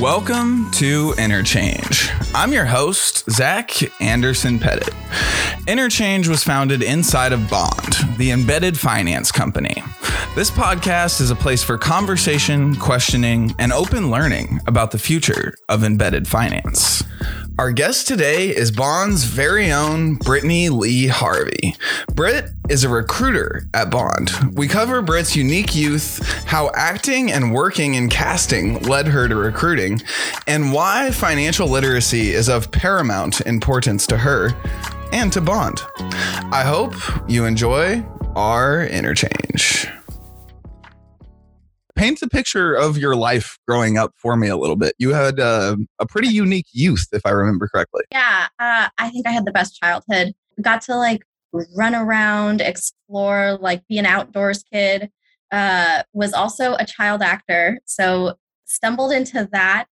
Welcome to Interchange. I'm your host, Zach Anderson Pettit. Interchange was founded inside of Bond, the embedded finance company. This podcast is a place for conversation, questioning, and open learning about the future of embedded finance. Our guest today is Bond's very own Brittany Lee Harvey. Britt is a recruiter at Bond. We cover Britt's unique youth, how acting and working in casting led her to recruiting, and why financial literacy is of paramount importance to her and to Bond. I hope you enjoy our interchange paint a picture of your life growing up for me a little bit. You had uh, a pretty unique youth, if I remember correctly. Yeah, uh, I think I had the best childhood. Got to like run around, explore, like be an outdoors kid. Uh, was also a child actor, so stumbled into that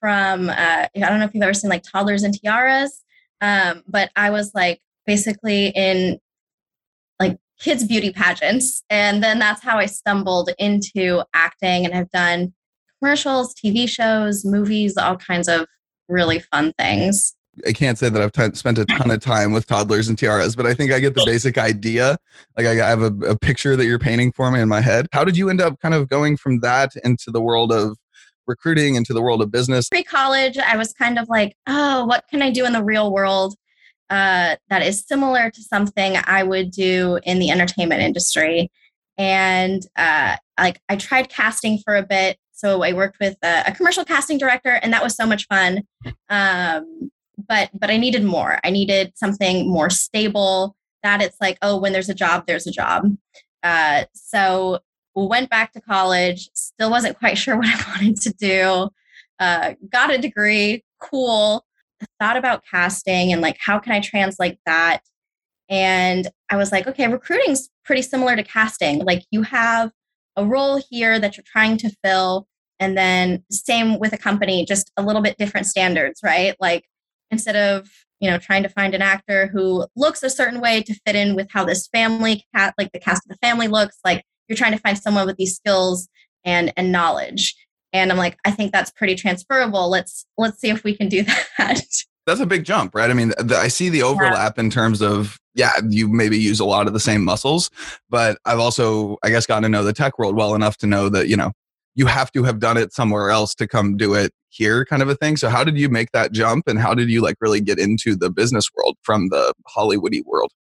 from uh, I don't know if you've ever seen like Toddlers and Tiaras, um, but I was like basically in kids beauty pageants and then that's how i stumbled into acting and I've done commercials tv shows movies all kinds of really fun things I can't say that I've t- spent a ton of time with toddlers and tiaras, but I think I get the basic idea. Like I have a, a picture that you're painting for me in my head. How did you end up kind of going from that into the world of recruiting, into the world of business? Pre college, I was kind of like, oh, what can I do in the real world? Uh, that is similar to something I would do in the entertainment industry. And uh, like I tried casting for a bit. So I worked with a, a commercial casting director, and that was so much fun. Um, but but I needed more. I needed something more stable. That it's like, oh, when there's a job, there's a job. Uh, so went back to college. Still wasn't quite sure what I wanted to do. Uh, got a degree. Cool thought about casting and like how can I translate that? And I was like, okay, recruiting's pretty similar to casting. Like you have a role here that you're trying to fill and then same with a company just a little bit different standards right like instead of you know trying to find an actor who looks a certain way to fit in with how this family cat like the cast of the family looks like you're trying to find someone with these skills and and knowledge and i'm like i think that's pretty transferable. Let's let's see if we can do that. That's a big jump right? I mean the, i see the overlap yeah. in terms of yeah you maybe use a lot of the same muscles but i've also i guess gotten to know the tech world well enough to know that you know you have to have done it somewhere else to come do it here kind of a thing. So how did you make that jump and how did you like really get into the business world from the hollywoody world?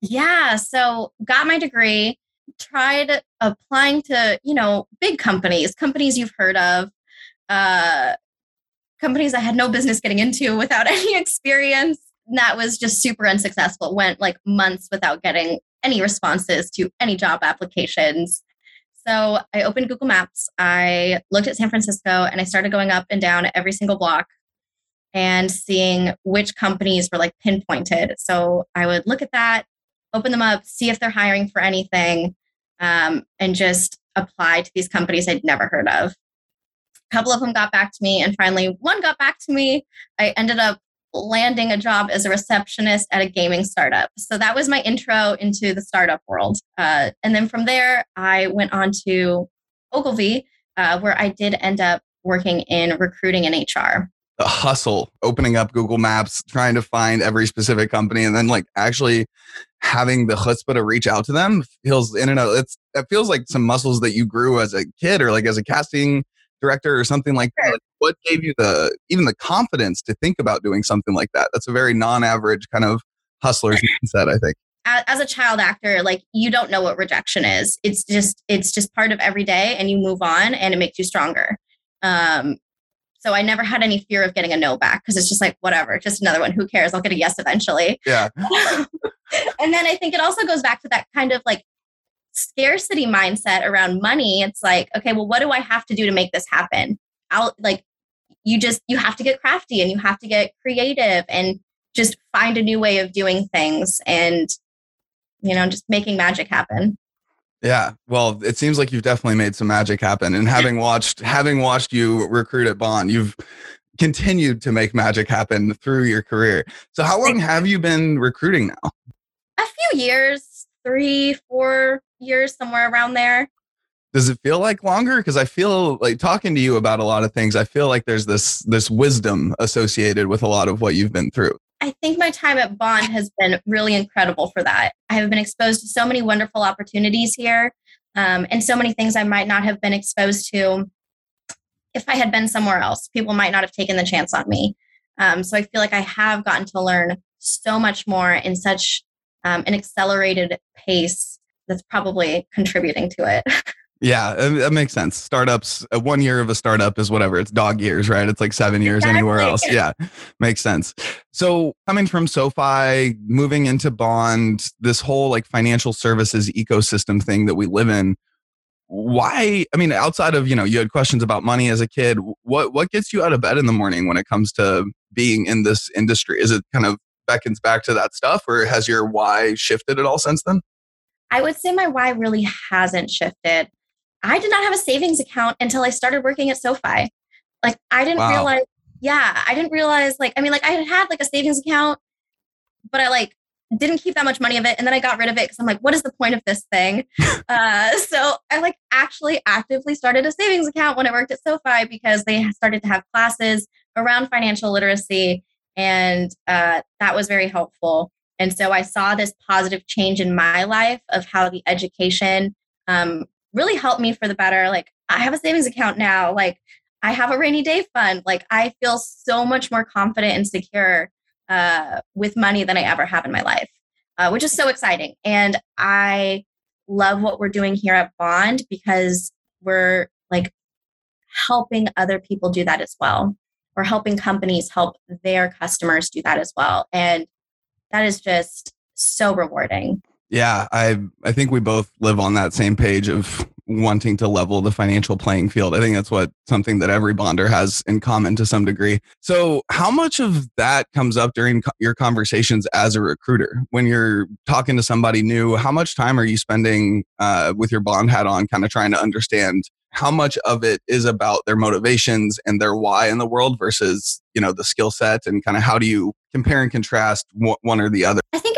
Yeah so got my degree tried applying to, you know, big companies, companies you've heard of, uh, companies I had no business getting into without any experience. And that was just super unsuccessful. Went like months without getting any responses to any job applications. So I opened Google Maps. I looked at San Francisco and I started going up and down every single block and seeing which companies were like pinpointed. So I would look at that, open them up, see if they're hiring for anything, um, and just apply to these companies I'd never heard of. A couple of them got back to me, and finally, one got back to me. I ended up landing a job as a receptionist at a gaming startup. So that was my intro into the startup world. Uh, and then from there, I went on to Ogilvy, uh, where I did end up working in recruiting and HR the hustle opening up google maps trying to find every specific company and then like actually having the chutzpah to reach out to them feels in and out it's it feels like some muscles that you grew as a kid or like as a casting director or something like that. Like what gave you the even the confidence to think about doing something like that? That's a very non-average kind of hustler's mindset i think. As a child actor like you don't know what rejection is. It's just it's just part of every day and you move on and it makes you stronger. Um, so I never had any fear of getting a no back because it's just like, whatever, just another one. Who cares? I'll get a yes eventually. Yeah. and then I think it also goes back to that kind of like scarcity mindset around money. It's like, okay, well, what do I have to do to make this happen? I'll like, you just, you have to get crafty and you have to get creative and just find a new way of doing things and, you know, just making magic happen. Yeah, well, it seems like you've definitely made some magic happen. And having watched having watched you recruit at Bond, you've continued to make magic happen through your career. So how long have you been recruiting now? A few years, three, four years, somewhere around there. does it feel like longer because i feel like talking to you about a lot of things i feel like there's this this wisdom associated with a lot of what you've been through I think my time at Bond has been really incredible for that. I have been exposed to so many wonderful opportunities here um, and so many things I might not have been exposed to if I had been somewhere else. People might not have taken the chance on me. Um, so I feel like I have gotten to learn so much more in such um, an accelerated pace that's probably contributing to it. Yeah, that makes sense. Startups, uh, one year of a startup is whatever. It's dog years, right? It's like seven years exactly. anywhere else. Yeah, makes sense. So coming from SoFi, moving into Bond, this whole like financial services ecosystem thing that we live in. Why? I mean, outside of you know, you had questions about money as a kid. What what gets you out of bed in the morning when it comes to being in this industry? Is it kind of beckons back to that stuff, or has your why shifted at all since then? I would say my why really hasn't shifted. I did not have a savings account until I started working at SoFi. Like I didn't wow. realize, yeah, I didn't realize like, I mean, like I had had like a savings account, but I like didn't keep that much money of it. And then I got rid of it because I'm like, what is the point of this thing? uh, so I like actually actively started a savings account when I worked at SoFi because they started to have classes around financial literacy. And uh, that was very helpful. And so I saw this positive change in my life of how the education um, really helped me for the better. Like, I have a savings account now. Like, I have a rainy day fund. Like, I feel so much more confident and secure uh, with money than I ever have in my life, uh, which is so exciting. And I love what we're doing here at Bond because we're like helping other people do that as well. We're helping companies help their customers do that as well. And that is just so rewarding. Yeah, I I think we both live on that same page of wanting to level the financial playing field. I think that's what something that every bonder has in common to some degree. So, how much of that comes up during co- your conversations as a recruiter when you're talking to somebody new? How much time are you spending uh, with your bond hat on, kind of trying to understand how much of it is about their motivations and their why in the world versus you know the skill set and kind of how do you compare and contrast one or the other i think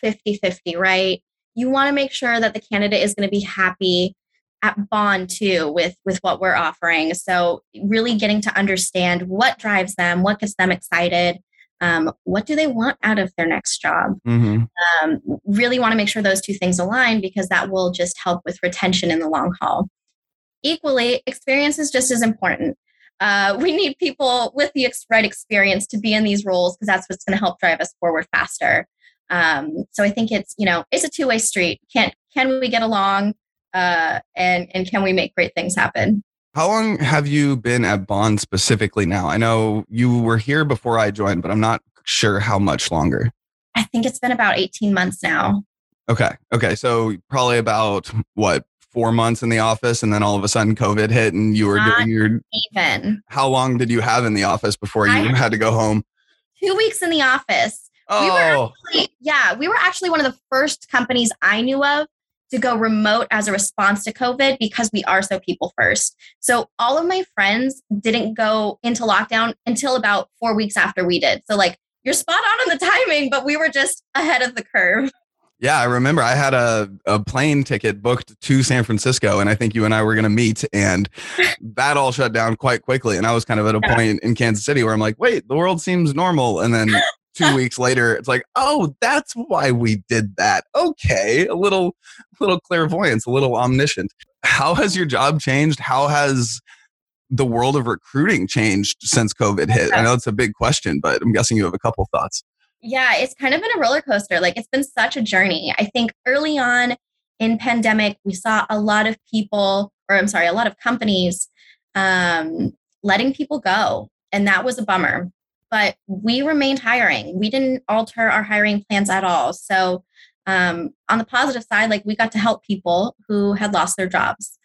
50 50 right? You want to make sure that the candidate is going to be happy at bond too with with what we're offering. So really getting to understand what drives them what gets them excited um, what do they want out of their next job? Mm-hmm. um, really want to make sure those two things align because that will just help with retention in the long haul. Equally experience is just as important. Uh, we need people with the right experience to be in these roles because that's what's going to help drive us forward faster um, so i think it's you know it's a two-way street can can we get along uh, and and can we make great things happen? How long have you been at Bond specifically now? I know you were here before I joined, but I'm not sure how much longer. I think it's been about 18 months now. Okay. Okay. So probably about what four months in the office, and then all of a sudden COVID hit, and you were not doing your even. How long did you have in the office before you I had to go home? Two weeks in the office. Oh. We were oh. actually, yeah, we were actually one of the first companies I knew of to go remote as a response to COVID because we are so people first. So all of my friends didn't go into lockdown until about four weeks after we did. So, like, you're spot on on the timing, but we were just ahead of the curve. Yeah, I remember I had a, a plane ticket booked to San Francisco, and I think you and I were going to meet, and that all shut down quite quickly. And I was kind of at a yeah. point in Kansas City where I'm like, wait, the world seems normal. And then two weeks later, it's like, oh, that's why we did that. Okay, a little, little clairvoyance, a little omniscient. How has your job changed? How has the world of recruiting changed since COVID hit? I know it's a big question, but I'm guessing you have a couple thoughts. Yeah, it's kind of been a roller coaster. Like it's been such a journey. I think early on in pandemic, we saw a lot of people, or I'm sorry, a lot of companies um, letting people go, and that was a bummer but we remained hiring. We didn't alter our hiring plans at all. So, um, on the positive side, like we got to help people who had lost their jobs.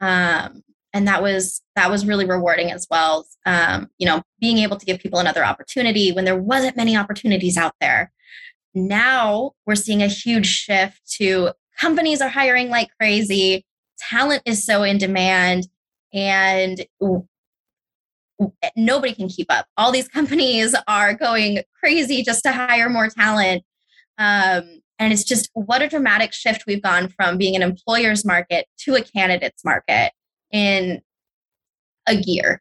Um, and that was that was really rewarding as well. Um, you know, being able to give people another opportunity when there wasn't many opportunities out there. Now we're seeing a huge shift to companies are hiring like crazy. Talent is so in demand, and nobody can keep up. All these companies are going crazy just to hire more talent. Um, And it's just what a dramatic shift we've gone from being an employer's market to a candidate's market in a year.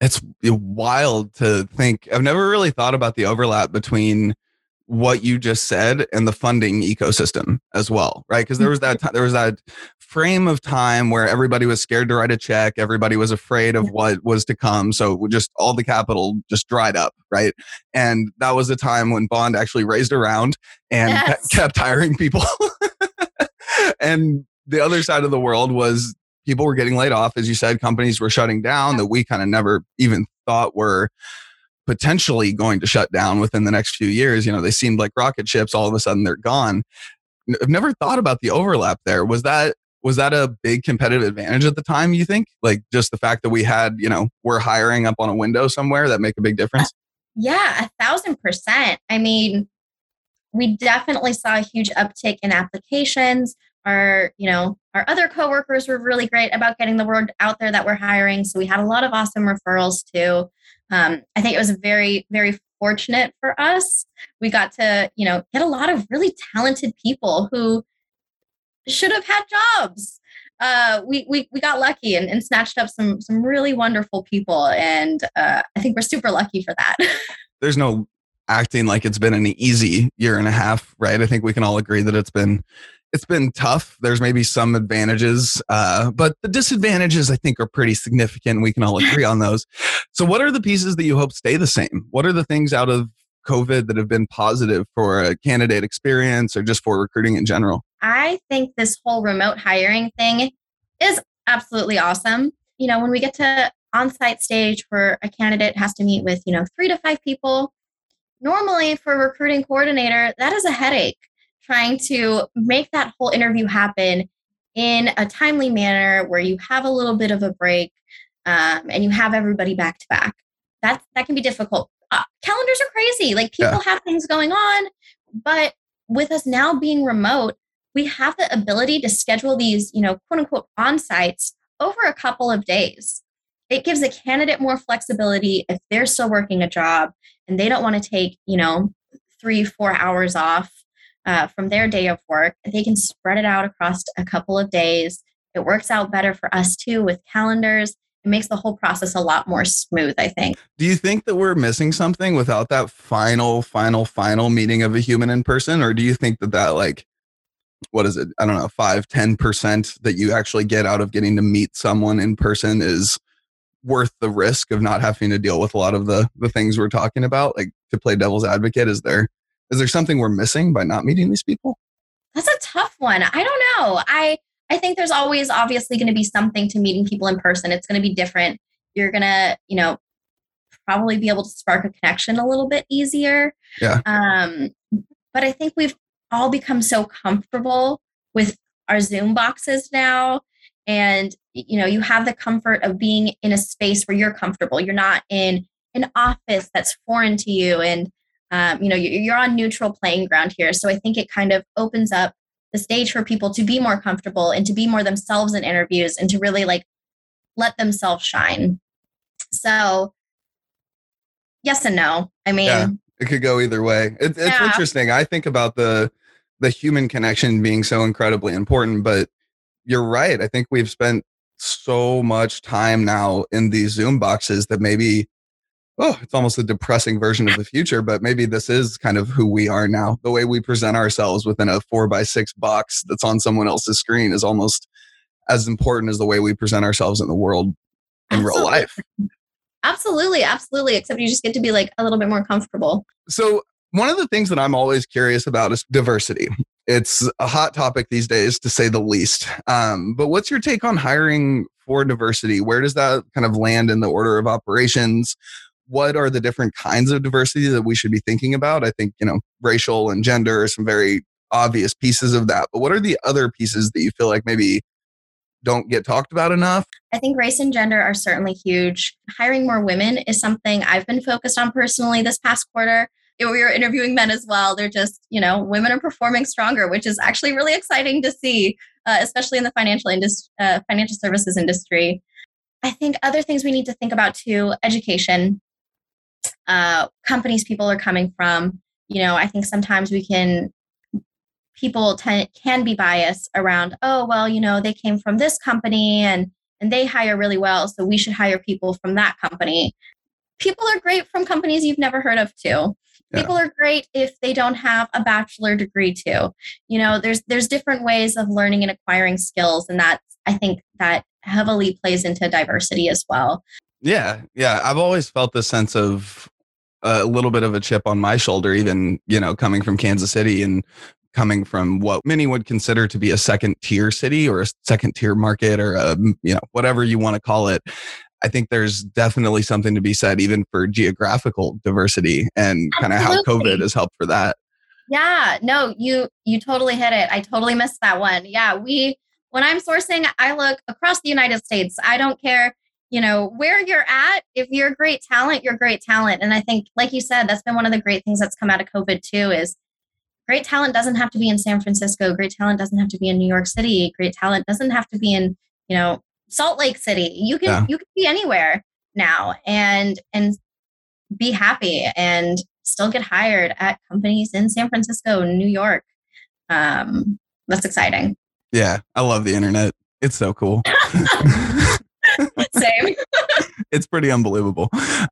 It's wild to think. I've never really thought about the overlap between what you just said and the funding ecosystem as well, right? Because there was that mm-hmm. there was that frame of time where everybody was scared to write a check, everybody was afraid of what was to come, so just all the capital just dried up, right? And that was the time when Bond actually raised around and yes. kept hiring people. and the other side of the world was people were getting laid off, as you said, companies were shutting down that we kind of never even thought were potentially going to shut down within the next few years. You know, they seemed like rocket ships. All of a sudden, they're gone. I've never thought about the overlap there. Was that was that a big competitive advantage at the time? You think, like just the fact that we had, you know, we're hiring up on a window somewhere that make a big uh, difference? Yeah, a thousand percent. I mean, we definitely saw a huge uptick in applications. Our, you know, our other coworkers were really great about getting the word out there that we're hiring. So we had a lot of awesome referrals too um, I think it was very, very fortunate for us. We got to, you know, get a lot of really talented people who should have had jobs. Uh, we, we, we got lucky and, and snatched up some, some really wonderful people. And uh, I think we're super lucky for that. There's no acting like it's been an easy year and a half, right? I think we can all agree that it's been it's been tough. There's maybe some advantages, uh, but the disadvantages I think are pretty significant. We can all agree on those. So, what are the pieces that you hope stay the same? What are the things out of COVID that have been positive for a candidate experience or just for recruiting in general? I think this whole remote hiring thing is absolutely awesome. You know, when we get to on-site stage where a candidate has to meet with, you know, three to five people, normally for a recruiting coordinator, that is a headache trying to make that whole interview happen in a timely manner where you have a little bit of a break um, and you have everybody back to back. That that can be difficult. Uh, calendars are crazy. Like people yeah. have things going on, but with us now being remote, we have the ability to schedule these, you know, quote unquote on sites over a couple of days. It gives a candidate more flexibility if they're still working a job and they don't want to take, you know, three, four hours off uh, from their day of work. They can spread it out across a couple of days. It works out better for us too with calendars. It makes the whole process a lot more smooth, I think. Do you think that we're missing something without that final, final, final meeting of a human in person? Or do you think that that, like, what is it? I don't know, five, 10% that you actually get out of getting to meet someone in person is worth the risk of not having to deal with a lot of the the things we're talking about like to play devil's advocate is there is there something we're missing by not meeting these people? That's a tough one. I don't know. I I think there's always obviously going to be something to meeting people in person. It's going to be different. You're going to, you know, probably be able to spark a connection a little bit easier. Yeah. Um, but I think we've all become so comfortable with our Zoom boxes now. And, you know, you have the comfort of being in a space where you're comfortable. You're not in an office that's foreign to you. And um, you know you're on neutral playing ground here. So i think it kind of opens up the stage for people to be more comfortable and to be more themselves in interviews and to really like let themselves shine. So yes and no. I mean yeah, it could go either way. It, it's yeah. interesting. I think about the the human connection being so incredibly important but you're right. I think we've spent so much time now in these zoom boxes that maybe oh, it's almost a depressing version of the future, but maybe this is kind of who we are now. The way we present ourselves within a four by six box that's on someone else's screen is almost as important as the way we present ourselves in the world in absolutely. real life. Absolutely, absolutely. Except you just get to be like a little bit more comfortable. So, one of the things that I'm always curious about is diversity. It's a hot topic these days, to say the least. Um, but what's your take on hiring for diversity? Where does that kind of land in the order of operations? What are the different kinds of diversity that we should be thinking about? I think, you know, racial and gender are some very obvious pieces of that. But what are the other pieces that you feel like maybe don't get talked about enough? I think race and gender are certainly huge. Hiring more women is something I've been focused on personally this past quarter. We were interviewing men as well. They're just, you know, women are performing stronger, which is actually really exciting to see, uh, especially in the financial industry, uh, financial services industry. I think other things we need to think about too: education uh, companies people are coming from. You know, I think sometimes we can people can be biased around, oh, well, you know, they came from this company and and they hire really well, so we should hire people from that company. People are great from companies you've never heard of too. Yeah. People are great if they don't have a bachelor degree too. You know, there's there's different ways of learning and acquiring skills, and that's I think that heavily plays into diversity as well. Yeah, yeah. I've always felt the sense of a little bit of a chip on my shoulder, even you know, coming from Kansas City and coming from what many would consider to be a second tier city or a second tier market or a, you know whatever you want to call it. I think there's definitely something to be said even for geographical diversity and kind of how covid has helped for that. Yeah no you you totally hit it. I totally missed that one. Yeah we when i'm sourcing i look across the united states. I don't care you know where you're at if you're great talent you're great talent and i think like you said that's been one of the great things that's come out of covid too is great talent doesn't have to be in San Francisco. Great talent doesn't have to be in New York City. Great talent doesn't have to be in, you know, Salt Lake City. You can yeah. you can be anywhere now and and be happy and still get hired at companies in San Francisco, New York. Um, that's exciting. Yeah, I love the internet. It's so cool. Same. it's pretty unbelievable.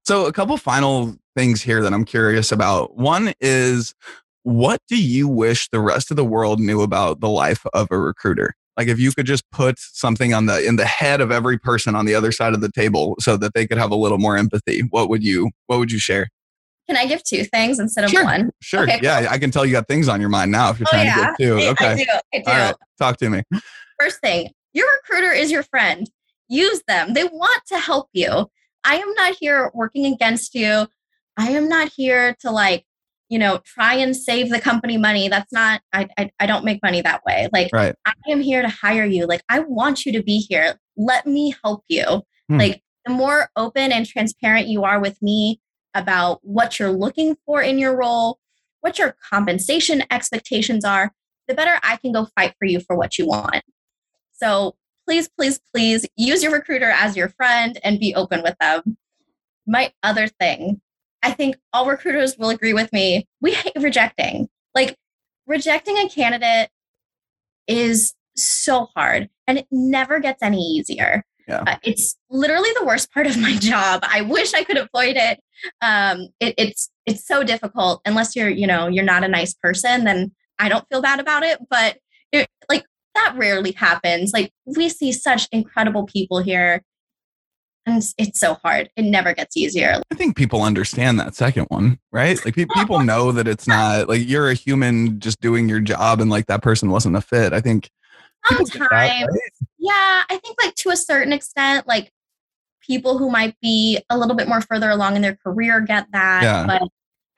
So, a couple final things here that I'm curious about. One is what do you wish the rest of the world knew about the life of a recruiter? Like if you could just put something on the in the head of every person on the other side of the table so that they could have a little more empathy, what would you what would you share? Can I give two things instead of sure. one? Sure. Okay, yeah, cool. I can tell you got things on your mind now if you're oh, trying yeah. to give two. Okay. I do. I do. All right. Talk to me. First thing, your recruiter is your friend. Use them. They want to help you. I am not here working against you. I am not here to like you know try and save the company money that's not i i, I don't make money that way like right. i am here to hire you like i want you to be here let me help you hmm. like the more open and transparent you are with me about what you're looking for in your role what your compensation expectations are the better i can go fight for you for what you want so please please please use your recruiter as your friend and be open with them my other thing I think all recruiters will agree with me. We hate rejecting. Like rejecting a candidate is so hard and it never gets any easier. Yeah. Uh, it's literally the worst part of my job. I wish I could avoid it. Um, it. It's it's so difficult unless you're you know you're not a nice person. Then I don't feel bad about it. But it, like that rarely happens. Like we see such incredible people here and it's so hard. It never gets easier. I think people understand that second one, right? Like people know that it's not like you're a human just doing your job and like that person wasn't a fit. I think sometimes, right? yeah, I think like to a certain extent, like people who might be a little bit more further along in their career get that. Yeah. But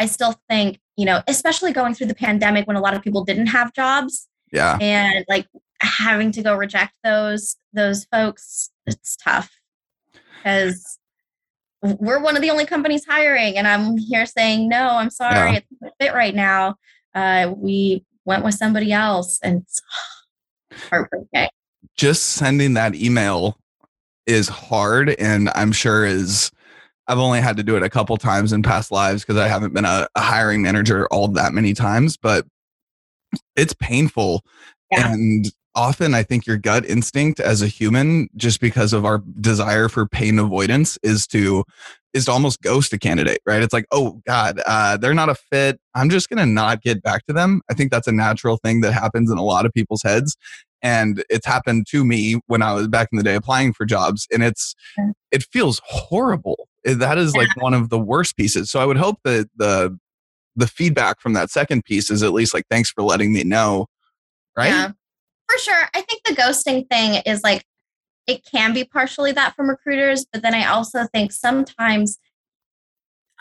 I still think, you know, especially going through the pandemic when a lot of people didn't have jobs. Yeah. And like having to go reject those those folks, it's tough because we're one of the only companies hiring and i'm here saying no i'm sorry yeah. it's fit right now uh, we went with somebody else and it's heartbreaking just sending that email is hard and i'm sure is i've only had to do it a couple times in past lives because i haven't been a, a, hiring manager all that many times but it's painful yeah. and often I think your gut instinct as a human, just because of our desire for pain avoidance, is to is to almost ghost a candidate, right? It's like, oh God, uh, they're not a fit. I'm just gonna not get back to them. I think that's a natural thing that happens in a lot of people's heads. And it's happened to me when I was back in the day applying for jobs. And it's it feels horrible. That is like one of the worst pieces. So I would hope that the the feedback from that second piece is at least like, thanks for letting me know. Right. Yeah for sure. I think the ghosting thing is like, it can be partially that from recruiters, but then I also think sometimes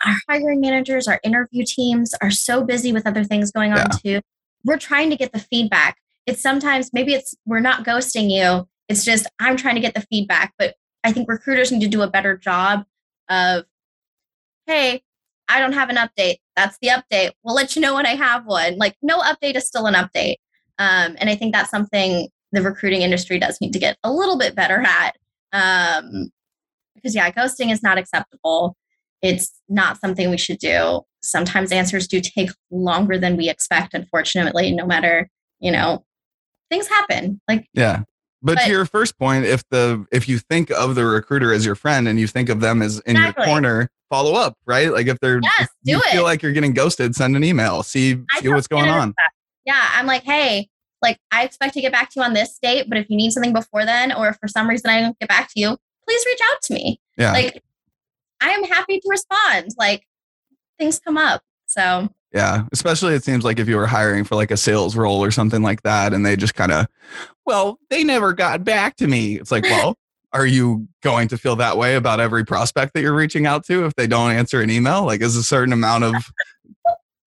our hiring managers, our interview teams are so busy with other things going on yeah. too. We're trying to get the feedback. It's sometimes maybe it's we're not ghosting you. It's just I'm trying to get the feedback, but I think recruiters need to do a better job of, hey, I don't have an update. That's the update. We'll let you know when I have one. Like, no update is still an update. Um, and I think that's something the recruiting industry does need to get a little bit better at. Um, because, yeah, ghosting is not acceptable. It's not something we should do. Sometimes answers do take longer than we expect, unfortunately, no matter you know, things happen. Like, Yeah. But, But- to your first point, if the if you think of the recruiter as your friend and you think of them as in Exactly. your corner, follow up, right? Like if they're Yes, if you do feel like you're getting ghosted, send an email, see I see what's going on. that. Yeah, I'm like, hey, like I expect to get back to you on this date, but if you need something before then, or if for some reason I don't get back to you, please reach out to me. Yeah. Like, I am happy to respond. Like, things come up. So Yeah, especially it seems like if you were hiring for like a sales role or something like that, and they just kind of, well, they never got back to me. It's like, well, are you going to feel that way about every prospect that you're reaching out to if they don't answer an email? Like, is a certain amount of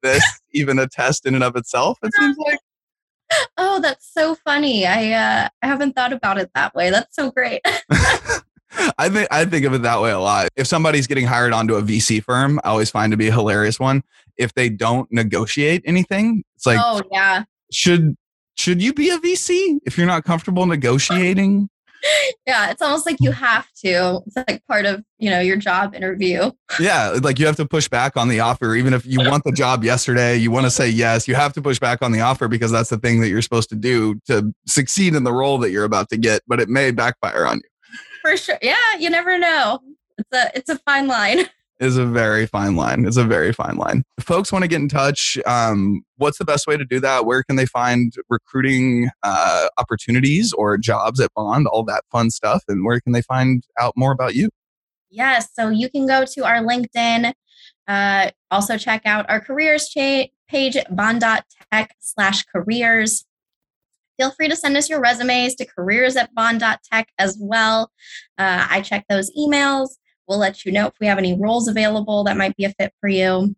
this even a test in and of itself? It seems like. Oh, that's so funny. I uh I haven't thought about it that way. That's so great. I think I think of it that way a lot. If somebody's getting hired onto a VC firm, I always find to be a hilarious one. If they don't negotiate anything, it's like oh yeah. should should you be a VC if you're not comfortable negotiating? Yeah. It's almost like you have to. It's like part of, you know, your job interview. Yeah, like you have to push back on the offer, even if you want the job yesterday, you want to say yes, you have to push back on the offer because that's the thing that you're supposed to do to succeed in the role that you're about to get, but it may backfire on you. For sure. Yeah, you never know. It's a it's a fine line. Is a very fine line. It's a very fine line. If folks want to get in touch, um, what's the best way to do that? Where can they find recruiting uh, opportunities or jobs at Bond? All that fun stuff, and where can they find out more about you? Yes. So you can go to our LinkedIn. Uh, also check out our careers cha- page bond.tech slash careers. Feel free to send us your resumes to careers at bond.tech as well. Uh, I check those emails. We'll let you know if we have any roles available that might be a fit for you.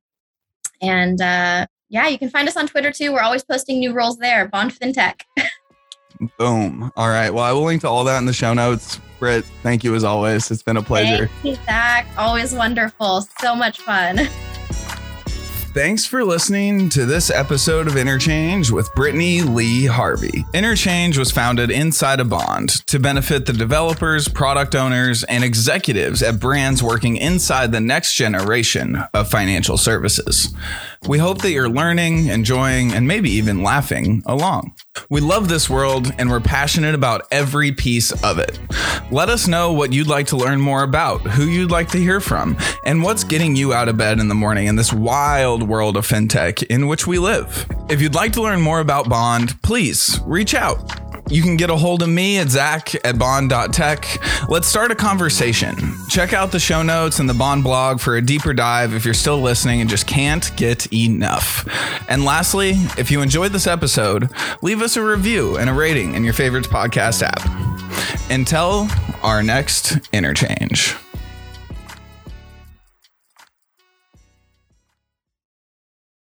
And uh, yeah, you can find us on Twitter too. We're always posting new roles there. Bond FinTech. Boom. All right. Well, I will link to all that in the show notes. Britt, thank you as always. It's been a pleasure. Thank you, Zach. Always wonderful. So much fun. Thanks for listening to this episode of Interchange with Brittany Lee Harvey. Interchange was founded inside a bond to benefit the developers, product owners, and executives at brands working inside the next generation of financial services. We hope that you're learning, enjoying, and maybe even laughing along. We love this world and we're passionate about every piece of it. Let us know what you'd like to learn more about, who you'd like to hear from, and what's getting you out of bed in the morning in this wild world of fintech in which we live. If you'd like to learn more about Bond, please reach out. You can get a hold of me at Zach at Bond.tech. Let's start a conversation. Check out the show notes and the Bond blog for a deeper dive if you're still listening and just can't get enough. And lastly, if you enjoyed this episode, leave us a review and a rating in your favorite podcast app. Until our next interchange.